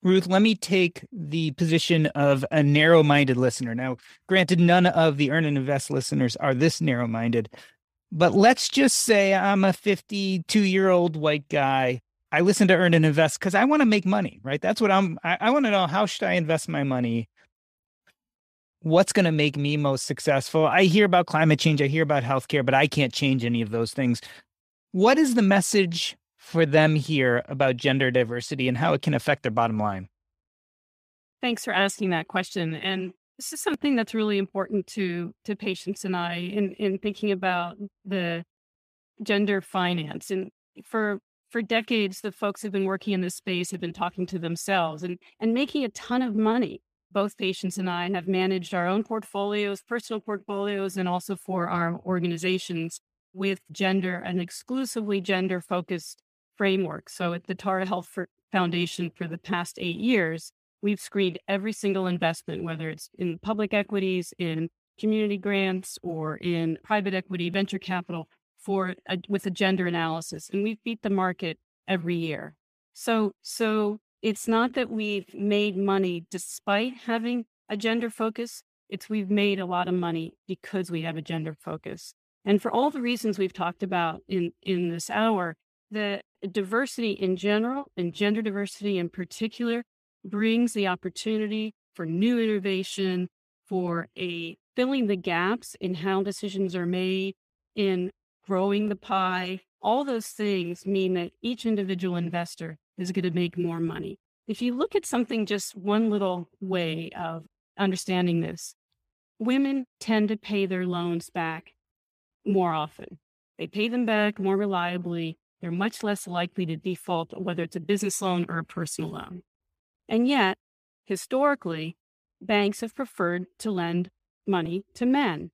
Ruth, let me take the position of a narrow minded listener. Now, granted, none of the Earn and Invest listeners are this narrow minded, but let's just say I'm a 52 year old white guy. I listen to Earn and Invest because I want to make money, right? That's what I'm, I, I want to know how should I invest my money? What's going to make me most successful? I hear about climate change, I hear about healthcare, but I can't change any of those things. What is the message for them here about gender diversity and how it can affect their bottom line? Thanks for asking that question. And this is something that's really important to to Patience and I in, in thinking about the gender finance. And for for decades, the folks who've been working in this space have been talking to themselves and, and making a ton of money. Both Patience and I have managed our own portfolios, personal portfolios, and also for our organizations with gender and exclusively gender focused framework. So at the Tara Health Foundation for the past eight years, we've screened every single investment, whether it's in public equities, in community grants, or in private equity, venture capital, for a, with a gender analysis, and we've beat the market every year. So, so it's not that we've made money despite having a gender focus. It's we've made a lot of money because we have a gender focus. And for all the reasons we've talked about in, in this hour, the diversity in general and gender diversity in particular brings the opportunity for new innovation, for a filling the gaps in how decisions are made, in growing the pie. All those things mean that each individual investor is going to make more money. If you look at something just one little way of understanding this, women tend to pay their loans back more often. They pay them back more reliably they're much less likely to default, whether it's a business loan or a personal loan. And yet, historically, banks have preferred to lend money to men.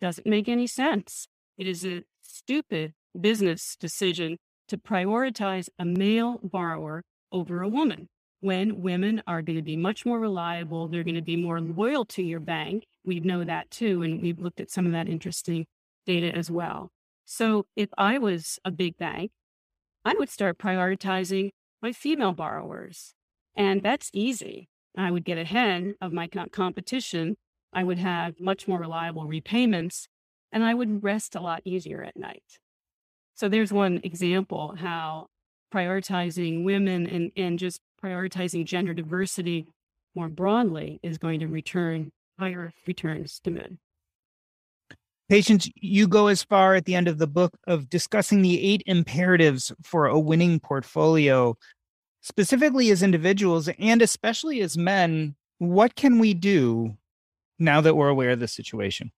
Doesn't make any sense. It is a stupid business decision to prioritize a male borrower over a woman when women are going to be much more reliable. They're going to be more loyal to your bank. We know that too. And we've looked at some of that interesting data as well. So if I was a big bank, I would start prioritizing my female borrowers. And that's easy. I would get ahead of my competition. I would have much more reliable repayments and I would rest a lot easier at night. So there's one example how prioritizing women and, and just prioritizing gender diversity more broadly is going to return higher returns to men. Patience, you go as far at the end of the book of discussing the eight imperatives for a winning portfolio. Specifically, as individuals and especially as men, what can we do now that we're aware of the situation?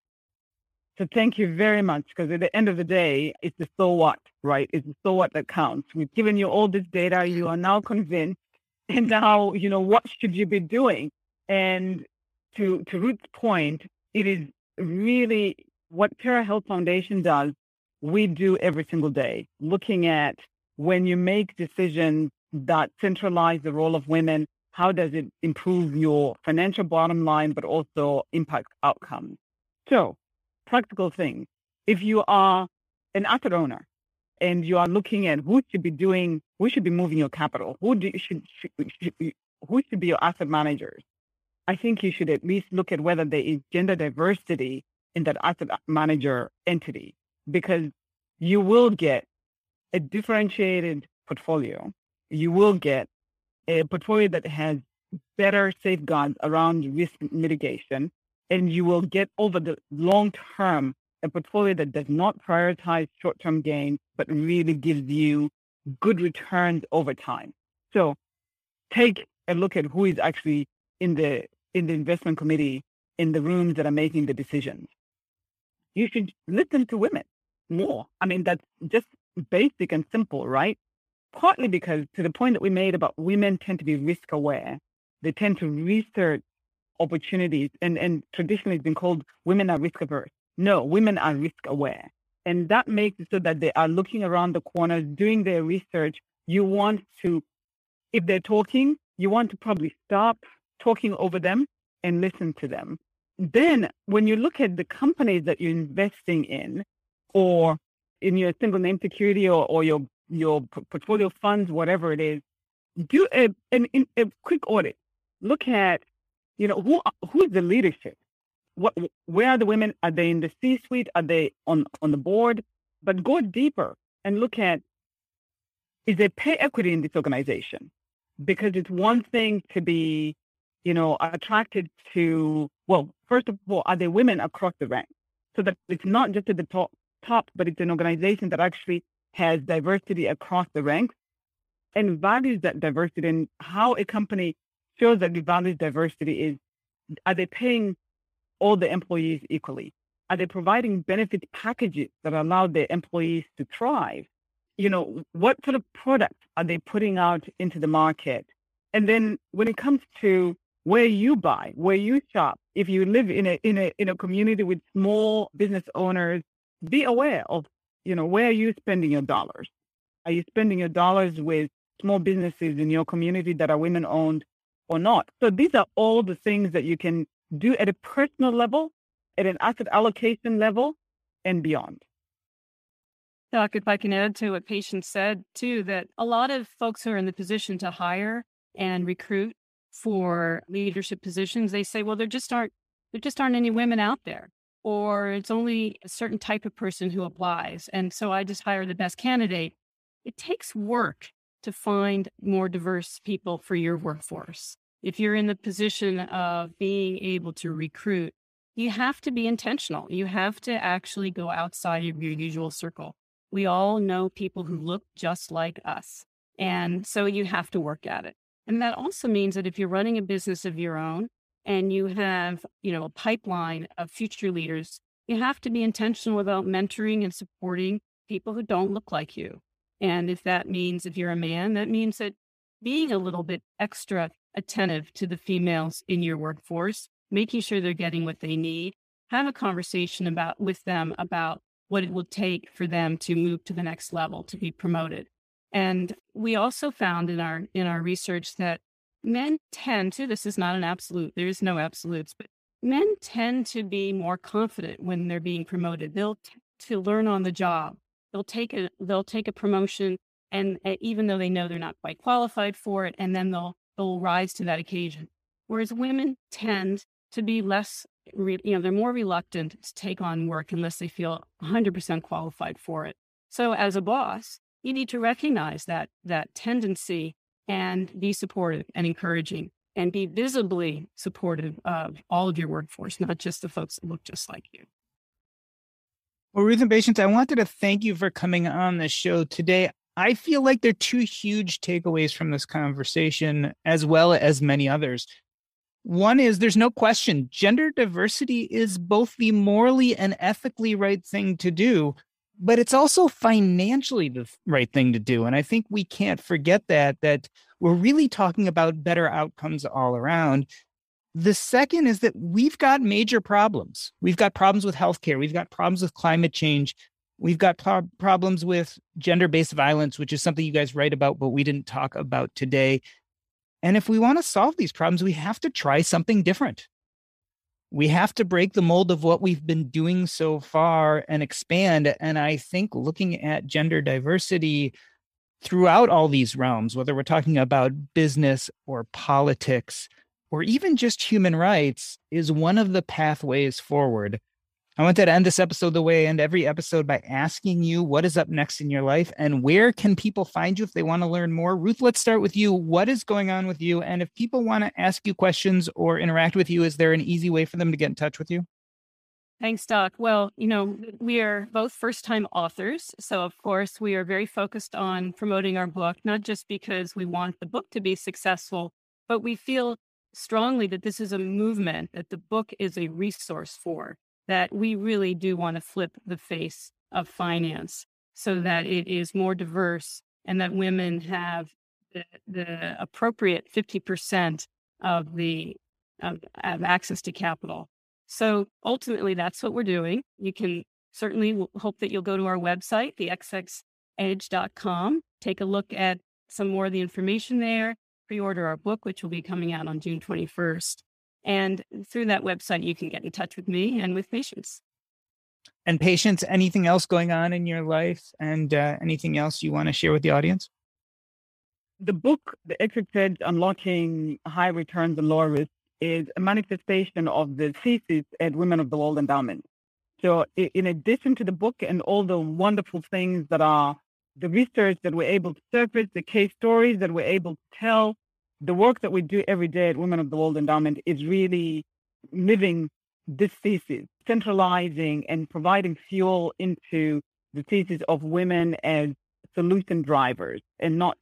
So, thank you very much. Because at the end of the day, it's the so what, right? It's the so what that counts. We've given you all this data. You are now convinced. [LAUGHS] And now, you know, what should you be doing? And to, to Ruth's point, it is really what Tara Health Foundation does, we do every single day, looking at when you make decisions that centralize the role of women, how does it improve your financial bottom line, but also impact outcomes? So, practical thing. If you are an asset owner and you are looking at who should be doing, who should be moving your capital, who do, should, should, should who should be your asset managers? I think you should at least look at whether there is gender diversity in that asset manager entity because you will get a differentiated portfolio. You will get a portfolio that has better safeguards around risk mitigation, and you will get over the long term a portfolio that does not prioritize short term gains, but really gives you good returns over time. So take a look at who is actually in the in the investment committee in the rooms that are making the decisions. You should listen to women more. I mean, that's just basic and simple, right? Partly because to the point that we made about women tend to be risk aware. They tend to research opportunities and, and traditionally it's been called women are risk averse. No, women are risk aware. And that makes it so that they are looking around the corners, doing their research. You want to, if they're talking, you want to probably stop talking over them and listen to them. Then when you look at the companies that you're investing in or in your single name security or, or your, your portfolio funds, whatever it is, do a, an, a quick audit. Look at, you know, who, who is the leadership? what, where are the women? Are they in the C-suite? Are they on, on the board? But go deeper and look at, is there pay equity in this organization? Because it's one thing to be, you know, attracted to, well, first of all, are there women across the ranks? So that it's not just at the top, top, but it's an organization that actually has diversity across the ranks and values that diversity and how a company shows that it values diversity is, are they paying all the employees equally? Are they providing benefit packages that allow their employees to thrive? You know, what sort of products are they putting out into the market? And then when it comes to where you buy, where you shop, if you live in a in a in a community with small business owners, be aware of, you know, where are you spending your dollars? Are you spending your dollars with small businesses in your community that are women owned or not? So these are all the things that you can do at a personal level, at an asset allocation level, and beyond. Doc, if I can add to what Patience said too, that a lot of folks who are in the position to hire and recruit for leadership positions, they say, well, there just aren't there just aren't any women out there. Or it's only a certain type of person who applies. And so I just hire the best candidate. It takes work to find more diverse people for your workforce if you're in the position of being able to recruit, you have to be intentional. You have to actually go outside of your usual circle. We all know people who look just like us. And so you have to work at it. And that also means that if you're running a business of your own and you have, you know, a pipeline of future leaders, you have to be intentional about mentoring and supporting people who don't look like you. And if that means if you're a man, that means that being a little bit extra attentive to the females in your workforce, making sure they're getting what they need. Have a conversation about with them about what it will take for them to move to the next level to be promoted. And we also found in our in our research that men tend to this is not an absolute, there is no absolutes, but men tend to be more confident when they're being promoted. They'll t- to learn on the job. They'll take a they'll take a promotion and uh, even though they know they're not quite qualified for it and then they'll they'll rise to that occasion. Whereas women tend to be less, you know, they're more reluctant to take on work unless they feel 100% qualified for it. So as a boss, you need to recognize that that tendency and be supportive and encouraging and be visibly supportive of all of your workforce, not just the folks that look just like you. Well, Ruth and Patience, I wanted to thank you for coming on the show today. I feel like there are two huge takeaways from this conversation, as well as many others. One is there's no question gender diversity is both the morally and ethically right thing to do, but it's also financially the right thing to do. And I think we can't forget that, that we're really talking about better outcomes all around. The second is that we've got major problems. We've got problems with healthcare. We've got problems with climate change. We've got pro- problems with gender based violence, which is something you guys write about, but we didn't talk about today. And if we want to solve these problems, we have to try something different. We have to break the mold of what we've been doing so far and expand. And I think looking at gender diversity throughout all these realms, whether we're talking about business or politics or even just human rights is one of the pathways forward. I wanted to end this episode the way I end every episode by asking you what is up next in your life and where can people find you if they want to learn more? Ruth, let's start with you. What is going on with you? And if people want to ask you questions or interact with you, is there an easy way for them to get in touch with you? Thanks, Doc. Well, you know, we are both first time authors. So, of course, we are very focused on promoting our book, not just because we want the book to be successful, but we feel strongly that this is a movement that the book is a resource for, that we really do want to flip the face of finance so that it is more diverse and that women have the, the appropriate 50% of the of, of access to capital so ultimately, that's what we're doing. You can certainly hope that you'll go to our website, thexxedge.com, take a look at some more of the information there, pre order our book, which will be coming out on June 21st. And through that website, you can get in touch with me and with Patience. And Patience, anything else going on in your life and uh, anything else you want to share with the audience? The book, The XX Edge Unlocking High Returns and Lower Risk, is a manifestation of the thesis at Women of the World Endowment. So, in addition to the book and all the wonderful things that are the research that we're able to surface, the case stories that we're able to tell, the work that we do every day at Women of the World Endowment is really living this thesis, centralizing and providing fuel into the thesis of women as solution drivers and not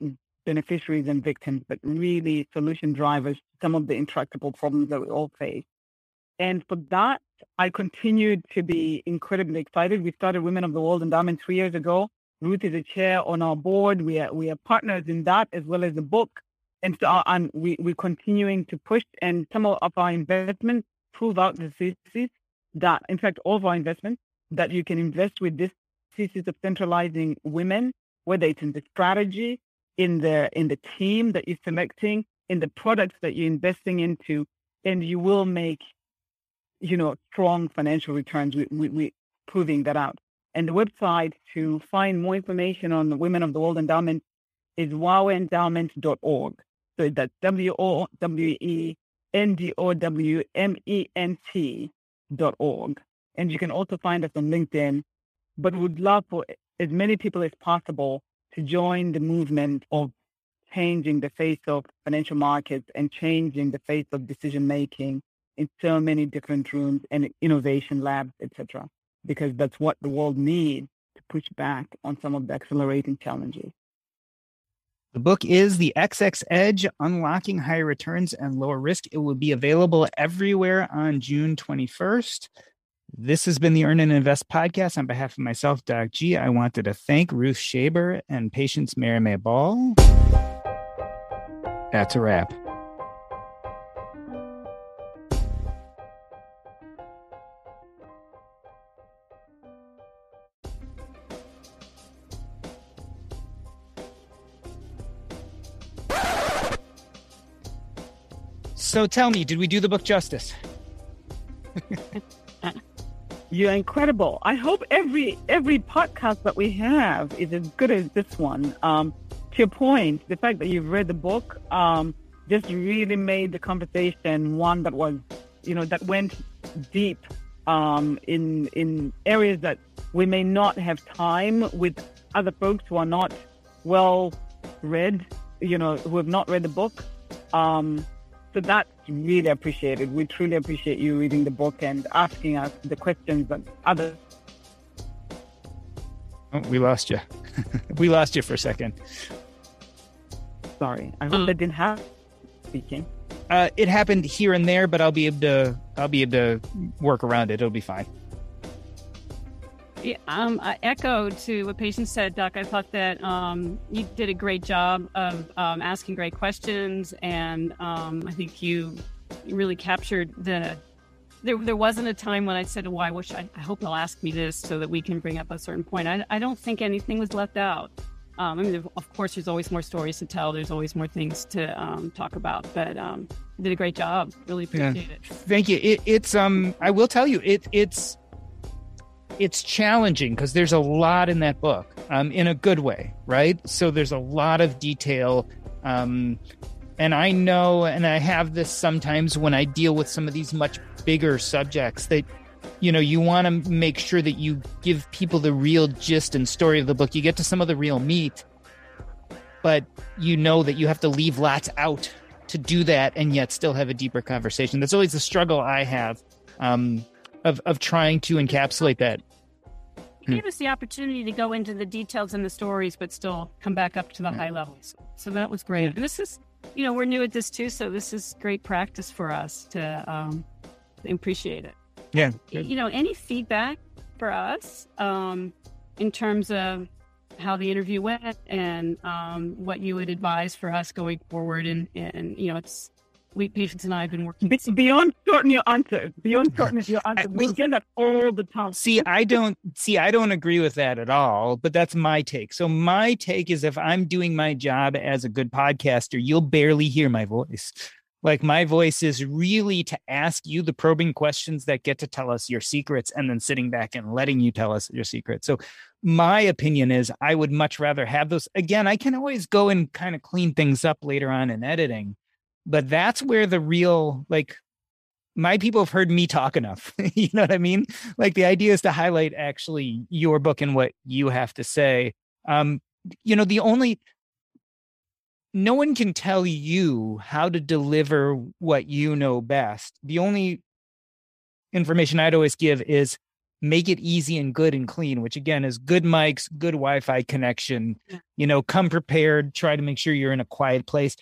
beneficiaries and victims, but really solution drivers to some of the intractable problems that we all face. And for that, I continued to be incredibly excited. We started Women of the World Endowment three years ago. Ruth is a chair on our board. We are, we are partners in that as well as the book. And so uh, and we, we're continuing to push and some of our investments prove out the thesis that, in fact, all of our investments, that you can invest with this thesis of centralizing women, whether it's in the strategy, in the in the team that you're selecting, in the products that you're investing into, and you will make, you know, strong financial returns. We we, we proving that out. And the website to find more information on the Women of the World Endowment is wowendowment.org. So that's W O W E N D O W M E N T dot org. And you can also find us on LinkedIn. But would love for as many people as possible to join the movement of changing the face of financial markets and changing the face of decision making in so many different rooms and innovation labs, etc. Because that's what the world needs to push back on some of the accelerating challenges. The book is The XX Edge Unlocking Higher Returns and Lower Risk. It will be available everywhere on June 21st. This has been the Earn and Invest podcast. On behalf of myself, Doc G, I wanted to thank Ruth Shaber and Patience Marime-Ball. That's a wrap. So tell me, did we do the book justice? [LAUGHS] You're incredible. I hope every every podcast that we have is as good as this one. Um, to your point, the fact that you've read the book um, just really made the conversation one that was, you know, that went deep um, in in areas that we may not have time with other folks who are not well read, you know, who have not read the book. Um, so that's really appreciated. We truly appreciate you reading the book and asking us the questions that others. Oh, we lost you. [LAUGHS] we lost you for a second. Sorry. I hope that didn't happen. Speaking. Uh, it happened here and there, but I'll be able to. I'll be able to work around it. It'll be fine. Yeah, um, I echo to what patient said, Doc. I thought that um, you did a great job of um, asking great questions, and um, I think you really captured the. There, there wasn't a time when I said, "Well, I wish I, I hope they'll ask me this so that we can bring up a certain point." I, I don't think anything was left out. Um, I mean, of course, there's always more stories to tell. There's always more things to um, talk about. But um, you did a great job. Really appreciate yeah. it. Thank you. It, it's um, I will tell you, it it's it's challenging because there's a lot in that book um, in a good way, right? So there's a lot of detail. Um, And I know, and I have this sometimes when I deal with some of these much bigger subjects that, you know, you want to make sure that you give people the real gist and story of the book. You get to some of the real meat, but you know that you have to leave lots out to do that and yet still have a deeper conversation. That's always the struggle I have um, of, of trying to encapsulate that. You gave us the opportunity to go into the details and the stories, but still come back up to the high levels. So that was great. And this is you know, we're new at this too, so this is great practice for us to um, appreciate it. Yeah. You know, any feedback for us um, in terms of how the interview went and um, what you would advise for us going forward? And, and you know, it's we Patience and I have been working Be- beyond shorten your answer. Beyond [LAUGHS] shorten your answer. We get that all the time. See, I don't see. I don't agree with that at all. But that's my take. So my take is, if I'm doing my job as a good podcaster, you'll barely hear my voice. Like my voice is really to ask you the probing questions that get to tell us your secrets, and then sitting back and letting you tell us your secrets. So my opinion is, I would much rather have those. Again, I can always go and kind of clean things up later on in editing but that's where the real like my people have heard me talk enough. [LAUGHS] you know what I mean? Like the idea is to highlight actually your book and what you have to say. Um, you know, the only no one can tell you how to deliver what you know best. The only information I'd always give is make it easy and good and clean, which again is good mics, good Wi-Fi connection. You know, come prepared, try to make sure you're in a quiet place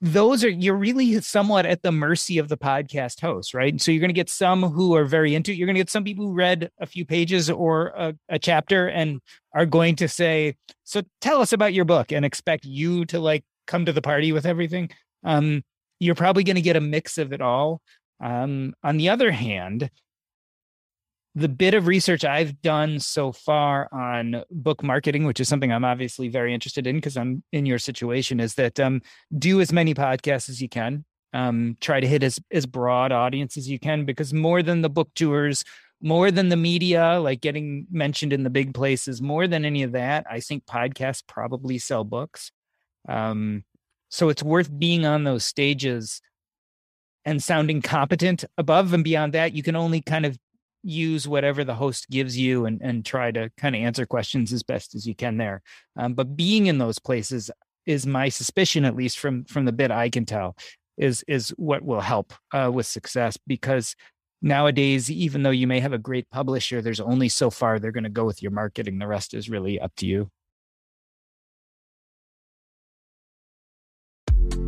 those are you're really somewhat at the mercy of the podcast host, right? So you're going to get some who are very into it. You're going to get some people who read a few pages or a, a, chapter and are going to say, "So tell us about your book," and expect you to like come to the party with everything. Um, you're probably going to get a mix of it all. Um, on the other hand, the bit of research I've done so far on book marketing, which is something I'm obviously very interested in because I'm in your situation, is that um, do as many podcasts as you can. Um, try to hit as as broad audience as you can because more than the book tours, more than the media, like getting mentioned in the big places, more than any of that, I think podcasts probably sell books. Um, so it's worth being on those stages and sounding competent above and beyond that you can only kind of use whatever the host gives you and, and try to kind of answer questions as best as you can there. Um, but being in those places is my suspicion, at least from from the bit I can tell, is is what will help uh, with success because nowadays, even though you may have a great publisher, there's only so far they're going to go with your marketing. The rest is really up to you.